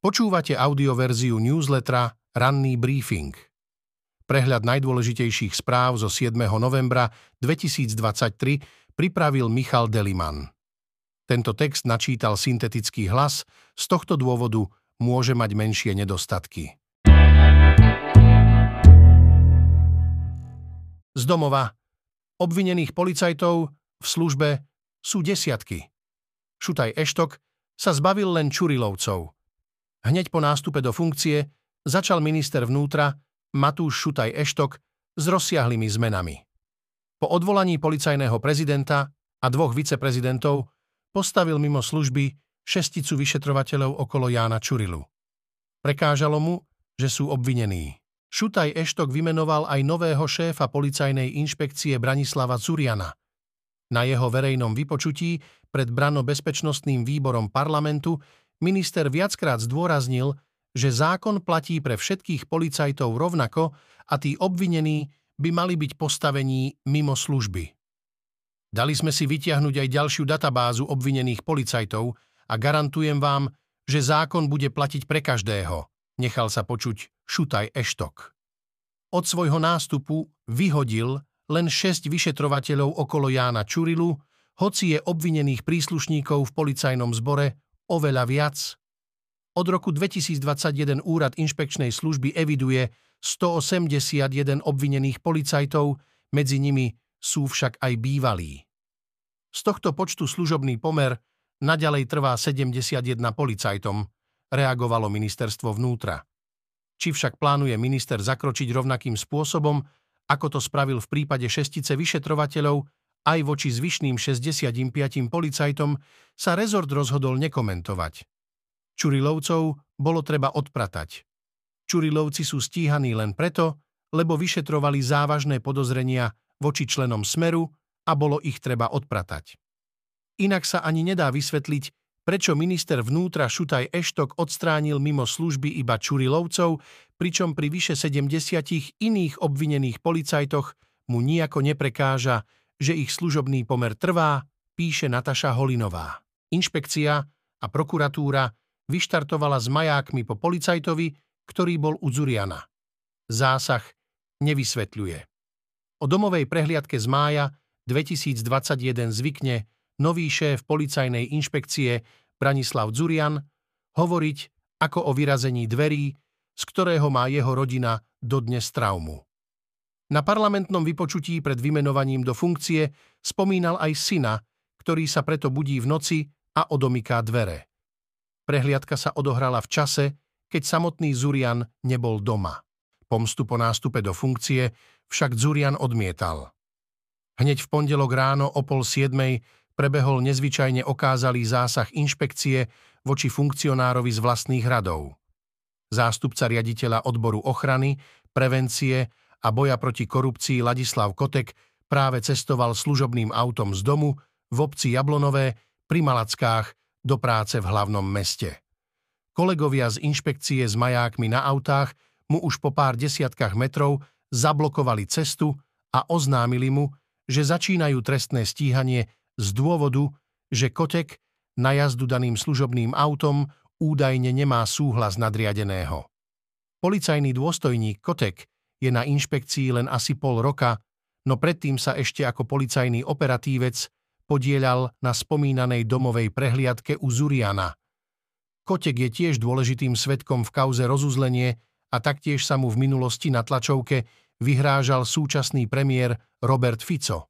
Počúvate audioverziu newslettera Ranný briefing. Prehľad najdôležitejších správ zo 7. novembra 2023 pripravil Michal Deliman. Tento text načítal syntetický hlas, z tohto dôvodu môže mať menšie nedostatky. Z domova. Obvinených policajtov v službe sú desiatky. Šutaj Eštok sa zbavil len Čurilovcov. Hneď po nástupe do funkcie začal minister vnútra Matúš Šutaj Eštok s rozsiahlými zmenami. Po odvolaní policajného prezidenta a dvoch viceprezidentov postavil mimo služby šesticu vyšetrovateľov okolo Jána Čurilu. Prekážalo mu, že sú obvinení. Šutaj Eštok vymenoval aj nového šéfa policajnej inšpekcie Branislava Zuriana. Na jeho verejnom vypočutí pred Brano-bezpečnostným výborom parlamentu minister viackrát zdôraznil, že zákon platí pre všetkých policajtov rovnako a tí obvinení by mali byť postavení mimo služby. Dali sme si vytiahnuť aj ďalšiu databázu obvinených policajtov a garantujem vám, že zákon bude platiť pre každého, nechal sa počuť Šutaj Eštok. Od svojho nástupu vyhodil len šesť vyšetrovateľov okolo Jána Čurilu, hoci je obvinených príslušníkov v policajnom zbore oveľa viac. Od roku 2021 Úrad inšpekčnej služby eviduje 181 obvinených policajtov, medzi nimi sú však aj bývalí. Z tohto počtu služobný pomer naďalej trvá 71 policajtom, reagovalo ministerstvo vnútra. Či však plánuje minister zakročiť rovnakým spôsobom, ako to spravil v prípade šestice vyšetrovateľov, aj voči zvyšným 65 policajtom sa rezort rozhodol nekomentovať. Čurilovcov bolo treba odpratať. Čurilovci sú stíhaní len preto, lebo vyšetrovali závažné podozrenia voči členom Smeru a bolo ich treba odpratať. Inak sa ani nedá vysvetliť, prečo minister vnútra Šutaj Eštok odstránil mimo služby iba Čurilovcov, pričom pri vyše 70 iných obvinených policajtoch mu nijako neprekáža že ich služobný pomer trvá, píše Nataša Holinová. Inšpekcia a prokuratúra vyštartovala s majákmi po policajtovi, ktorý bol u Zuriana. Zásah nevysvetľuje. O domovej prehliadke z mája 2021 zvykne nový šéf policajnej inšpekcie Branislav Zurian hovoriť ako o vyrazení dverí, z ktorého má jeho rodina dodnes traumu. Na parlamentnom vypočutí pred vymenovaním do funkcie spomínal aj syna, ktorý sa preto budí v noci a odomyká dvere. Prehliadka sa odohrala v čase, keď samotný Zurian nebol doma. Pomstu po nástupe do funkcie však Zurian odmietal. Hneď v pondelok ráno o pol siedmej prebehol nezvyčajne okázalý zásah inšpekcie voči funkcionárovi z vlastných radov. Zástupca riaditeľa odboru ochrany, prevencie a boja proti korupcii Ladislav Kotek práve cestoval služobným autom z domu v obci Jablonové pri Malackách do práce v hlavnom meste. Kolegovia z inšpekcie s majákmi na autách mu už po pár desiatkách metrov zablokovali cestu a oznámili mu, že začínajú trestné stíhanie z dôvodu, že Kotek na jazdu daným služobným autom údajne nemá súhlas nadriadeného. Policajný dôstojník Kotek je na inšpekcii len asi pol roka, no predtým sa ešte ako policajný operatívec podielal na spomínanej domovej prehliadke u Zuriana. Kotek je tiež dôležitým svetkom v kauze rozuzlenie a taktiež sa mu v minulosti na tlačovke vyhrážal súčasný premiér Robert Fico.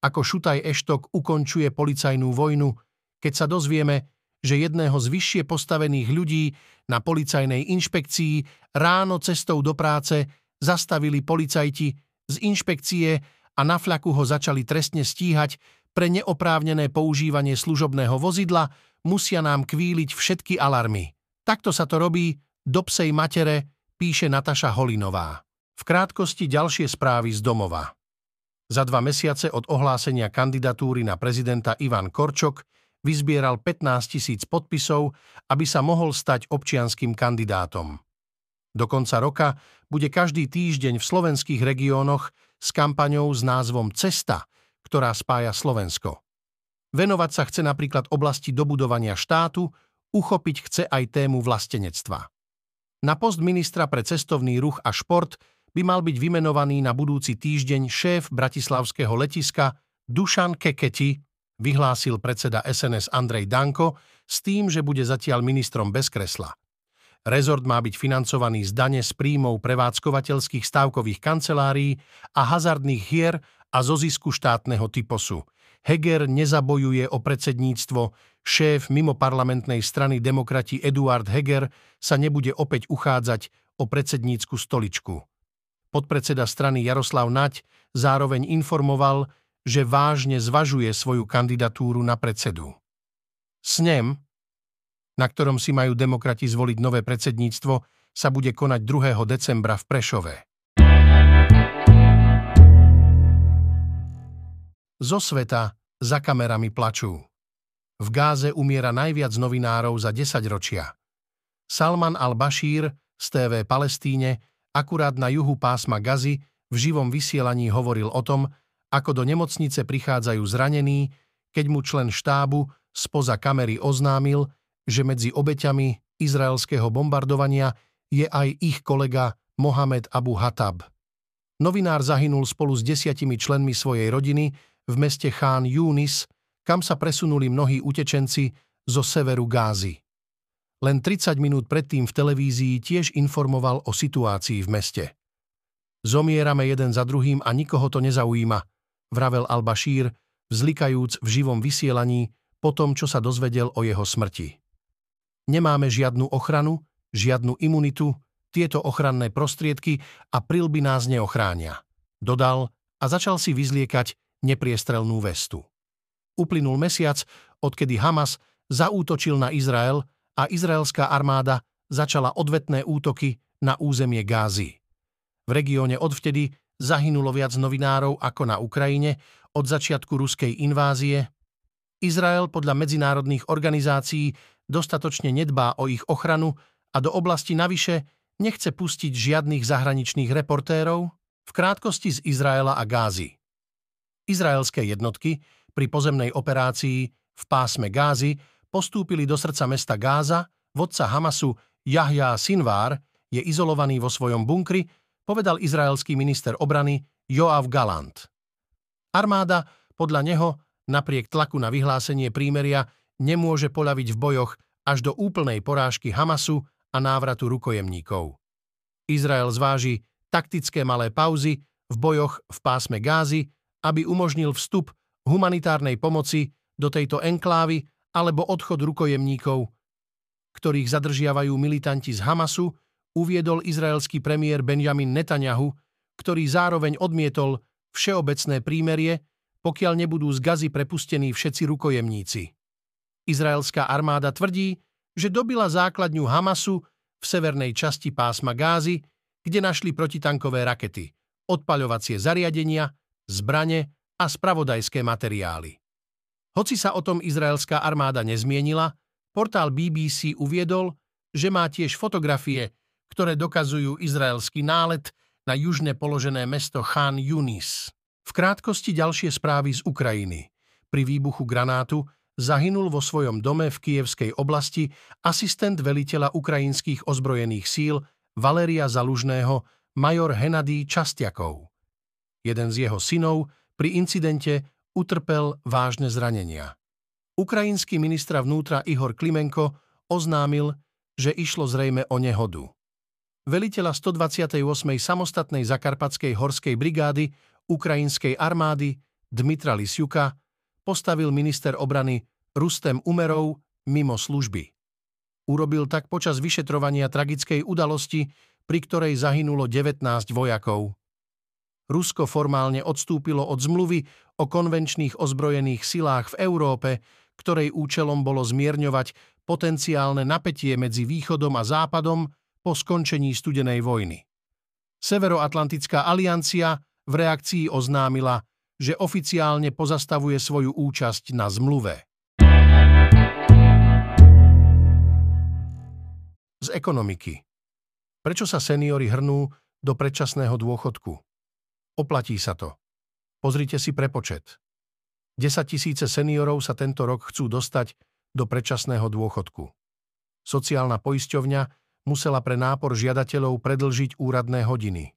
Ako Šutaj Eštok ukončuje policajnú vojnu, keď sa dozvieme, že jedného z vyššie postavených ľudí na policajnej inšpekcii ráno cestou do práce zastavili policajti z inšpekcie a na fľaku ho začali trestne stíhať pre neoprávnené používanie služobného vozidla, musia nám kvíliť všetky alarmy. Takto sa to robí do psej matere, píše Nataša Holinová. V krátkosti ďalšie správy z domova. Za dva mesiace od ohlásenia kandidatúry na prezidenta Ivan Korčok vyzbieral 15 tisíc podpisov, aby sa mohol stať občianským kandidátom. Do konca roka bude každý týždeň v slovenských regiónoch s kampaňou s názvom Cesta, ktorá spája Slovensko. Venovať sa chce napríklad oblasti dobudovania štátu, uchopiť chce aj tému vlastenectva. Na post ministra pre cestovný ruch a šport by mal byť vymenovaný na budúci týždeň šéf bratislavského letiska Dušan Keketi, vyhlásil predseda SNS Andrej Danko s tým, že bude zatiaľ ministrom bez kresla. Rezort má byť financovaný z dane z príjmov prevádzkovateľských stávkových kancelárií a hazardných hier a zo zisku štátneho typosu. Heger nezabojuje o predsedníctvo, šéf mimo parlamentnej strany demokrati Eduard Heger sa nebude opäť uchádzať o predsednícku stoličku. Podpredseda strany Jaroslav Nať zároveň informoval, že vážne zvažuje svoju kandidatúru na predsedu. Snem, na ktorom si majú demokrati zvoliť nové predsedníctvo, sa bude konať 2. decembra v Prešove. Zo sveta za kamerami plačú. V Gáze umiera najviac novinárov za 10 ročia. Salman al-Bashir z TV Palestíne akurát na juhu pásma Gazy v živom vysielaní hovoril o tom, ako do nemocnice prichádzajú zranení, keď mu člen štábu spoza kamery oznámil, že medzi obeťami izraelského bombardovania je aj ich kolega Mohamed Abu Hatab. Novinár zahynul spolu s desiatimi členmi svojej rodiny v meste Chán Yunis, kam sa presunuli mnohí utečenci zo severu Gázy. Len 30 minút predtým v televízii tiež informoval o situácii v meste. Zomierame jeden za druhým a nikoho to nezaujíma, vravel al-Bashír, vzlikajúc v živom vysielaní po tom, čo sa dozvedel o jeho smrti. Nemáme žiadnu ochranu, žiadnu imunitu, tieto ochranné prostriedky a prilby nás neochránia. Dodal a začal si vyzliekať nepriestrelnú vestu. Uplynul mesiac, odkedy Hamas zaútočil na Izrael a izraelská armáda začala odvetné útoky na územie Gázy. V regióne odvtedy zahynulo viac novinárov ako na Ukrajine od začiatku ruskej invázie. Izrael podľa medzinárodných organizácií dostatočne nedbá o ich ochranu a do oblasti navyše nechce pustiť žiadnych zahraničných reportérov, v krátkosti z Izraela a Gázy. Izraelské jednotky pri pozemnej operácii v pásme Gázy postúpili do srdca mesta Gáza, vodca Hamasu Jahja Sinvár je izolovaný vo svojom bunkri povedal izraelský minister obrany Joav Galant. Armáda podľa neho napriek tlaku na vyhlásenie prímeria nemôže poľaviť v bojoch až do úplnej porážky Hamasu a návratu rukojemníkov. Izrael zváži taktické malé pauzy v bojoch v pásme Gázy, aby umožnil vstup humanitárnej pomoci do tejto enklávy alebo odchod rukojemníkov, ktorých zadržiavajú militanti z Hamasu uviedol izraelský premiér Benjamin Netanyahu, ktorý zároveň odmietol všeobecné prímerie, pokiaľ nebudú z Gazy prepustení všetci rukojemníci. Izraelská armáda tvrdí, že dobila základňu Hamasu v severnej časti pásma Gázy, kde našli protitankové rakety, odpaľovacie zariadenia, zbrane a spravodajské materiály. Hoci sa o tom izraelská armáda nezmienila, portál BBC uviedol, že má tiež fotografie ktoré dokazujú izraelský nálet na južne položené mesto Khan Yunis. V krátkosti ďalšie správy z Ukrajiny. Pri výbuchu granátu zahynul vo svojom dome v kievskej oblasti asistent veliteľa ukrajinských ozbrojených síl Valeria Zalužného, major Henadý Častiakov. Jeden z jeho synov pri incidente utrpel vážne zranenia. Ukrajinský ministra vnútra Ihor Klimenko oznámil, že išlo zrejme o nehodu veliteľa 128. samostatnej zakarpatskej horskej brigády ukrajinskej armády Dmitra Lisjuka postavil minister obrany Rustem Umerov mimo služby. Urobil tak počas vyšetrovania tragickej udalosti, pri ktorej zahynulo 19 vojakov. Rusko formálne odstúpilo od zmluvy o konvenčných ozbrojených silách v Európe, ktorej účelom bolo zmierňovať potenciálne napätie medzi východom a západom po skončení studenej vojny. Severoatlantická aliancia v reakcii oznámila, že oficiálne pozastavuje svoju účasť na zmluve. Z ekonomiky. Prečo sa seniory hrnú do predčasného dôchodku? Oplatí sa to. Pozrite si prepočet. 10 tisíce seniorov sa tento rok chcú dostať do predčasného dôchodku. Sociálna poisťovňa musela pre nápor žiadateľov predlžiť úradné hodiny.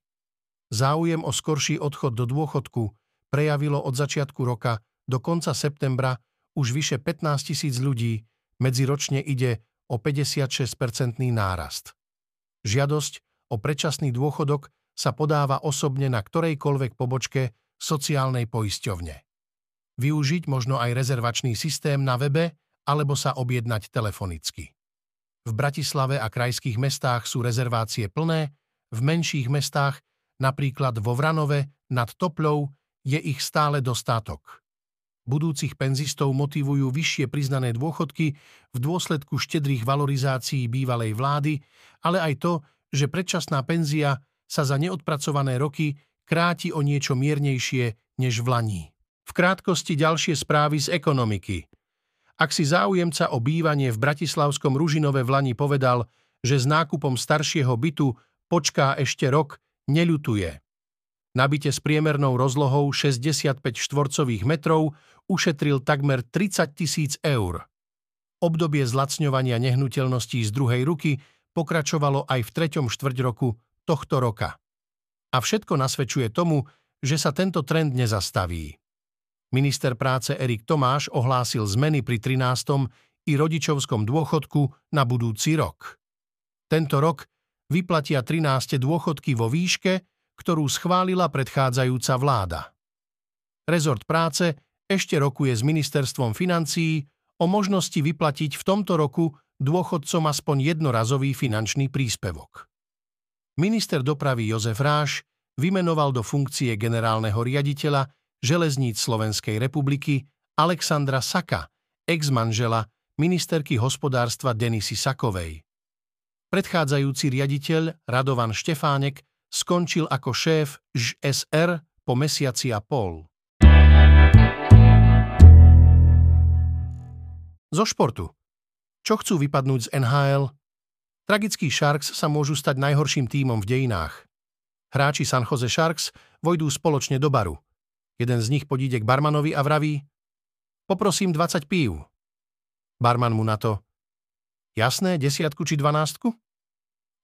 Záujem o skorší odchod do dôchodku prejavilo od začiatku roka do konca septembra už vyše 15 tisíc ľudí, medziročne ide o 56-percentný nárast. Žiadosť o predčasný dôchodok sa podáva osobne na ktorejkoľvek pobočke sociálnej poisťovne. Využiť možno aj rezervačný systém na webe alebo sa objednať telefonicky. V Bratislave a krajských mestách sú rezervácie plné, v menších mestách, napríklad vo Vranove nad Topľou, je ich stále dostatok. Budúcich penzistov motivujú vyššie priznané dôchodky v dôsledku štedrých valorizácií bývalej vlády, ale aj to, že predčasná penzia sa za neodpracované roky kráti o niečo miernejšie než v Lani. V krátkosti ďalšie správy z ekonomiky. Ak si záujemca o bývanie v bratislavskom Ružinove v Lani povedal, že s nákupom staršieho bytu počká ešte rok, neľutuje. Nabite s priemernou rozlohou 65 štvorcových metrov ušetril takmer 30 tisíc eur. Obdobie zlacňovania nehnuteľností z druhej ruky pokračovalo aj v treťom štvrť roku tohto roka. A všetko nasvedčuje tomu, že sa tento trend nezastaví. Minister práce Erik Tomáš ohlásil zmeny pri 13. i rodičovskom dôchodku na budúci rok. Tento rok vyplatia 13. dôchodky vo výške, ktorú schválila predchádzajúca vláda. Rezort práce ešte rokuje s ministerstvom financií o možnosti vyplatiť v tomto roku dôchodcom aspoň jednorazový finančný príspevok. Minister dopravy Jozef Ráš vymenoval do funkcie generálneho riaditeľa železníc Slovenskej republiky Alexandra Saka, ex-manžela ministerky hospodárstva Denisy Sakovej. Predchádzajúci riaditeľ Radovan Štefánek skončil ako šéf ŽSR po mesiaci a pol. Zo športu. Čo chcú vypadnúť z NHL? Tragickí Sharks sa môžu stať najhorším tímom v dejinách. Hráči San Jose Sharks vojdú spoločne do baru. Jeden z nich podíde k barmanovi a vraví Poprosím 20 pív. Barman mu na to Jasné, desiatku či dvanástku?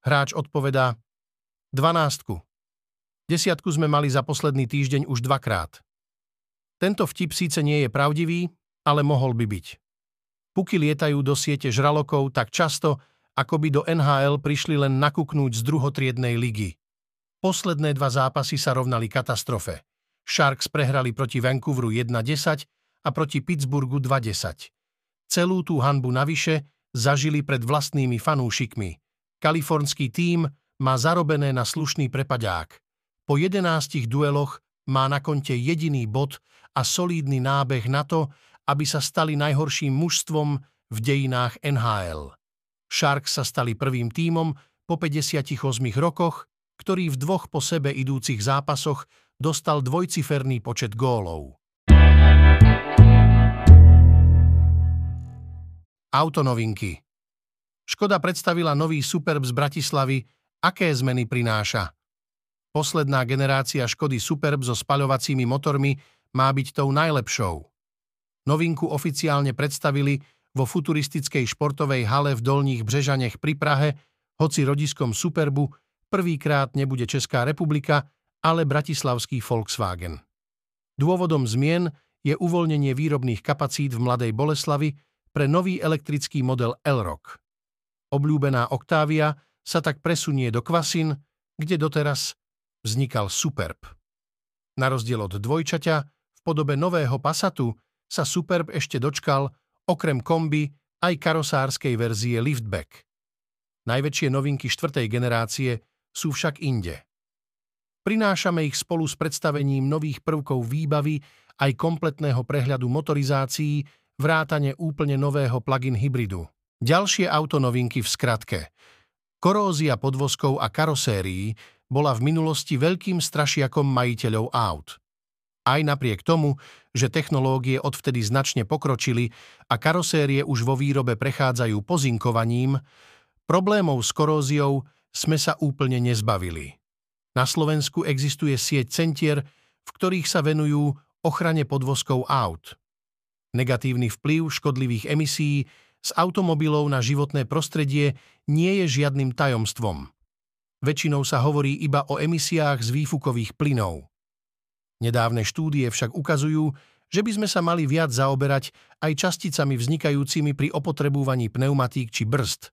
Hráč odpovedá Dvanástku. Desiatku sme mali za posledný týždeň už dvakrát. Tento vtip síce nie je pravdivý, ale mohol by byť. Puky lietajú do siete žralokov tak často, ako by do NHL prišli len nakúknúť z druhotriednej ligy. Posledné dva zápasy sa rovnali katastrofe. Sharks prehrali proti Vancouveru 1-10 a proti Pittsburghu 2-10. Celú tú hanbu navyše zažili pred vlastnými fanúšikmi. Kalifornský tím má zarobené na slušný prepadák. Po 11 dueloch má na konte jediný bod a solídny nábeh na to, aby sa stali najhorším mužstvom v dejinách NHL. Sharks sa stali prvým tímom po 58 rokoch, ktorý v dvoch po sebe idúcich zápasoch dostal dvojciferný počet gólov. Autonovinky Škoda predstavila nový Superb z Bratislavy, aké zmeny prináša. Posledná generácia Škody Superb so spaľovacími motormi má byť tou najlepšou. Novinku oficiálne predstavili vo futuristickej športovej hale v Dolních Brežanech pri Prahe, hoci rodiskom Superbu prvýkrát nebude Česká republika, ale bratislavský Volkswagen. Dôvodom zmien je uvoľnenie výrobných kapacít v Mladej Boleslavi pre nový elektrický model Elrock. Obľúbená Octavia sa tak presunie do Kvasin, kde doteraz vznikal Superb. Na rozdiel od dvojčaťa, v podobe nového Passatu sa Superb ešte dočkal, okrem komby, aj karosárskej verzie Liftback. Najväčšie novinky štvrtej generácie sú však inde. Prinášame ich spolu s predstavením nových prvkov výbavy aj kompletného prehľadu motorizácií, vrátane úplne nového plug-in hybridu. Ďalšie autonovinky v skratke. Korózia podvozkov a karosérií bola v minulosti veľkým strašiakom majiteľov aut. Aj napriek tomu, že technológie odvtedy značne pokročili a karosérie už vo výrobe prechádzajú pozinkovaním, problémov s koróziou sme sa úplne nezbavili. Na Slovensku existuje sieť centier, v ktorých sa venujú ochrane podvozkov aut. Negatívny vplyv škodlivých emisí z automobilov na životné prostredie nie je žiadnym tajomstvom. Väčšinou sa hovorí iba o emisiách z výfukových plynov. Nedávne štúdie však ukazujú, že by sme sa mali viac zaoberať aj časticami vznikajúcimi pri opotrebúvaní pneumatík či brzd.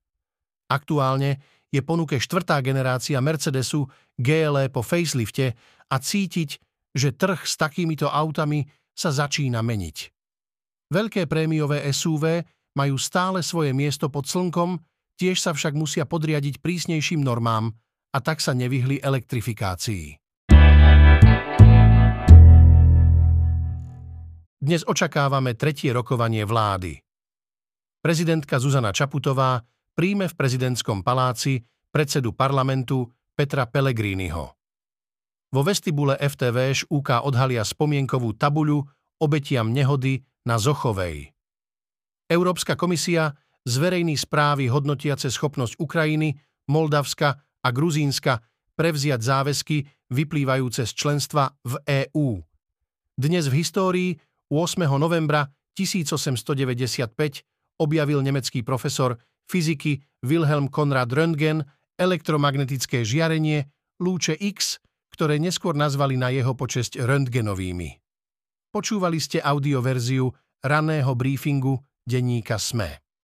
Aktuálne je ponuke štvrtá generácia Mercedesu GLE po facelifte a cítiť, že trh s takýmito autami sa začína meniť. Veľké prémiové SUV majú stále svoje miesto pod slnkom, tiež sa však musia podriadiť prísnejším normám a tak sa nevyhli elektrifikácii. Dnes očakávame tretie rokovanie vlády. Prezidentka Zuzana Čaputová príjme v prezidentskom paláci predsedu parlamentu Petra Pellegriniho. Vo vestibule FTVŠ UK odhalia spomienkovú tabuľu obetiam nehody na Zochovej. Európska komisia zverejní správy hodnotiace schopnosť Ukrajiny, Moldavska a Gruzínska prevziať záväzky vyplývajúce z členstva v EÚ. Dnes v histórii 8. novembra 1895 objavil nemecký profesor fyziky Wilhelm Konrad Röntgen elektromagnetické žiarenie lúče X, ktoré neskôr nazvali na jeho počesť Röntgenovými. Počúvali ste audioverziu raného briefingu denníka SME.